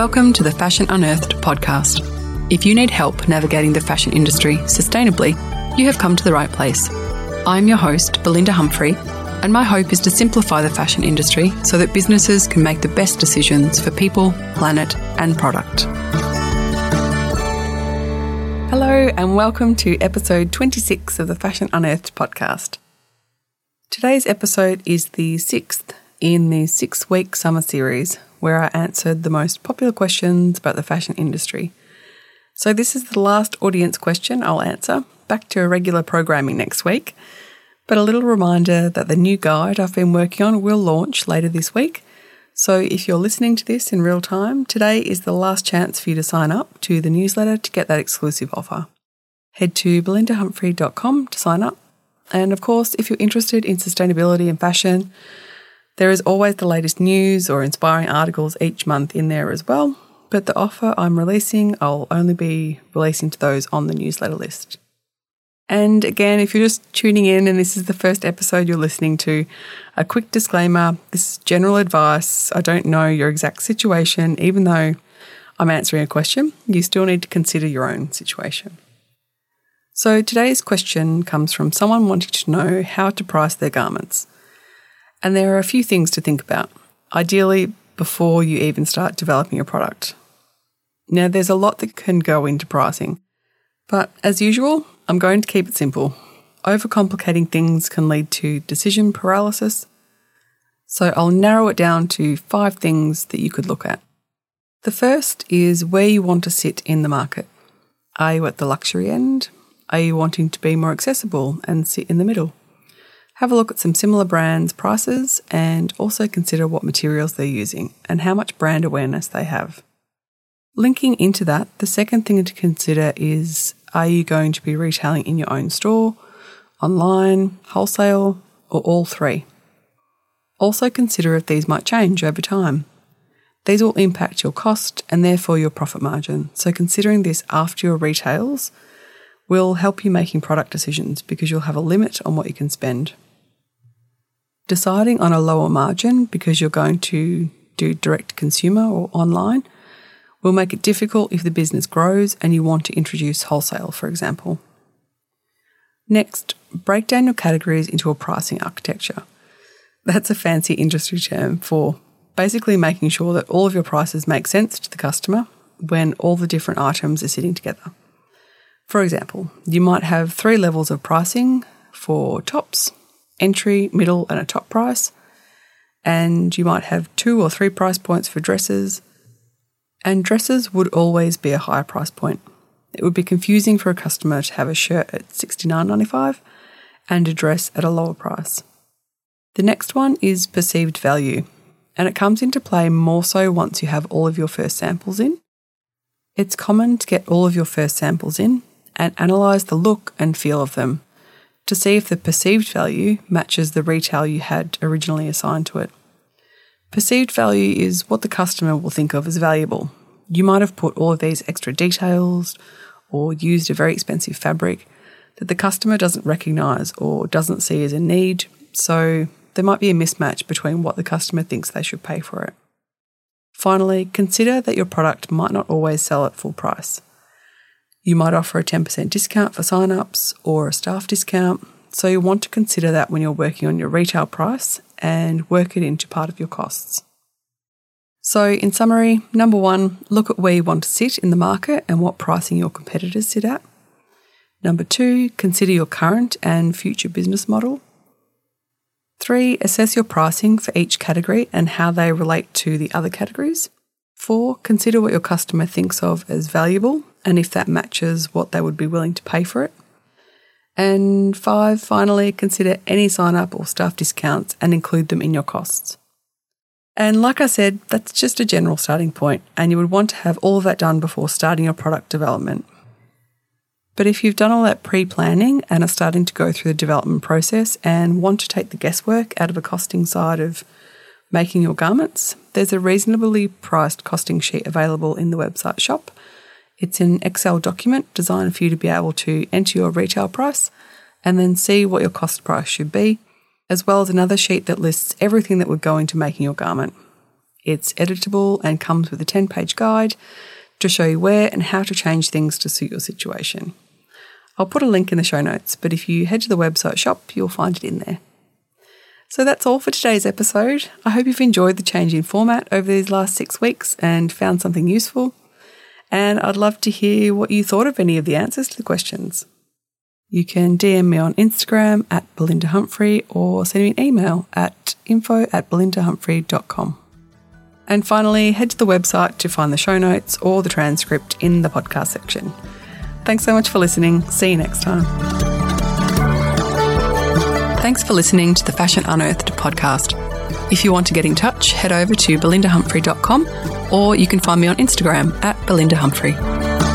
Welcome to the Fashion Unearthed podcast. If you need help navigating the fashion industry sustainably, you have come to the right place. I'm your host, Belinda Humphrey, and my hope is to simplify the fashion industry so that businesses can make the best decisions for people, planet, and product. Hello, and welcome to episode 26 of the Fashion Unearthed podcast. Today's episode is the sixth in the six week summer series where I answered the most popular questions about the fashion industry. So, this is the last audience question I'll answer, back to regular programming next week. But a little reminder that the new guide I've been working on will launch later this week. So, if you're listening to this in real time, today is the last chance for you to sign up to the newsletter to get that exclusive offer. Head to belindahumphrey.com to sign up. And of course, if you're interested in sustainability and fashion, there is always the latest news or inspiring articles each month in there as well, but the offer I'm releasing, I'll only be releasing to those on the newsletter list. And again, if you're just tuning in and this is the first episode you're listening to, a quick disclaimer this is general advice. I don't know your exact situation, even though I'm answering a question, you still need to consider your own situation. So today's question comes from someone wanting to know how to price their garments. And there are a few things to think about, ideally, before you even start developing a product. Now, there's a lot that can go into pricing, but as usual, I'm going to keep it simple. Overcomplicating things can lead to decision paralysis, so I'll narrow it down to five things that you could look at. The first is where you want to sit in the market. Are you at the luxury end? Are you wanting to be more accessible and sit in the middle? Have a look at some similar brands' prices and also consider what materials they're using and how much brand awareness they have. Linking into that, the second thing to consider is are you going to be retailing in your own store, online, wholesale, or all three? Also consider if these might change over time. These will impact your cost and therefore your profit margin. So considering this after your retails will help you making product decisions because you'll have a limit on what you can spend. Deciding on a lower margin because you're going to do direct consumer or online will make it difficult if the business grows and you want to introduce wholesale, for example. Next, break down your categories into a pricing architecture. That's a fancy industry term for basically making sure that all of your prices make sense to the customer when all the different items are sitting together. For example, you might have three levels of pricing for tops, entry, middle, and a top price. And you might have two or three price points for dresses. And dresses would always be a higher price point. It would be confusing for a customer to have a shirt at $69.95 and a dress at a lower price. The next one is perceived value, and it comes into play more so once you have all of your first samples in. It's common to get all of your first samples in and analyse the look and feel of them to see if the perceived value matches the retail you had originally assigned to it. Perceived value is what the customer will think of as valuable. You might have put all of these extra details or used a very expensive fabric that the customer doesn't recognise or doesn't see as a need, so there might be a mismatch between what the customer thinks they should pay for it. Finally, consider that your product might not always sell at full price. You might offer a 10% discount for sign-ups or a staff discount, so you want to consider that when you're working on your retail price and work it into part of your costs. So, in summary, number one, look at where you want to sit in the market and what pricing your competitors sit at. Number two, consider your current and future business model. Three, assess your pricing for each category and how they relate to the other categories. Four, consider what your customer thinks of as valuable and if that matches what they would be willing to pay for it. And five, finally, consider any sign up or staff discounts and include them in your costs. And like I said, that's just a general starting point, and you would want to have all of that done before starting your product development. But if you've done all that pre planning and are starting to go through the development process and want to take the guesswork out of the costing side of making your garments, there's a reasonably priced costing sheet available in the website shop. It's an Excel document designed for you to be able to enter your retail price and then see what your cost price should be, as well as another sheet that lists everything that would go into making your garment. It's editable and comes with a 10 page guide to show you where and how to change things to suit your situation. I'll put a link in the show notes, but if you head to the website shop, you'll find it in there. So that's all for today's episode. I hope you've enjoyed the change in format over these last six weeks and found something useful. And I'd love to hear what you thought of any of the answers to the questions. You can DM me on Instagram at Belinda Humphrey or send me an email at info at belindahumphrey.com. And finally, head to the website to find the show notes or the transcript in the podcast section. Thanks so much for listening. See you next time. Thanks for listening to the Fashion Unearthed podcast. If you want to get in touch, head over to belindahumphrey.com or you can find me on Instagram at belindahumphrey.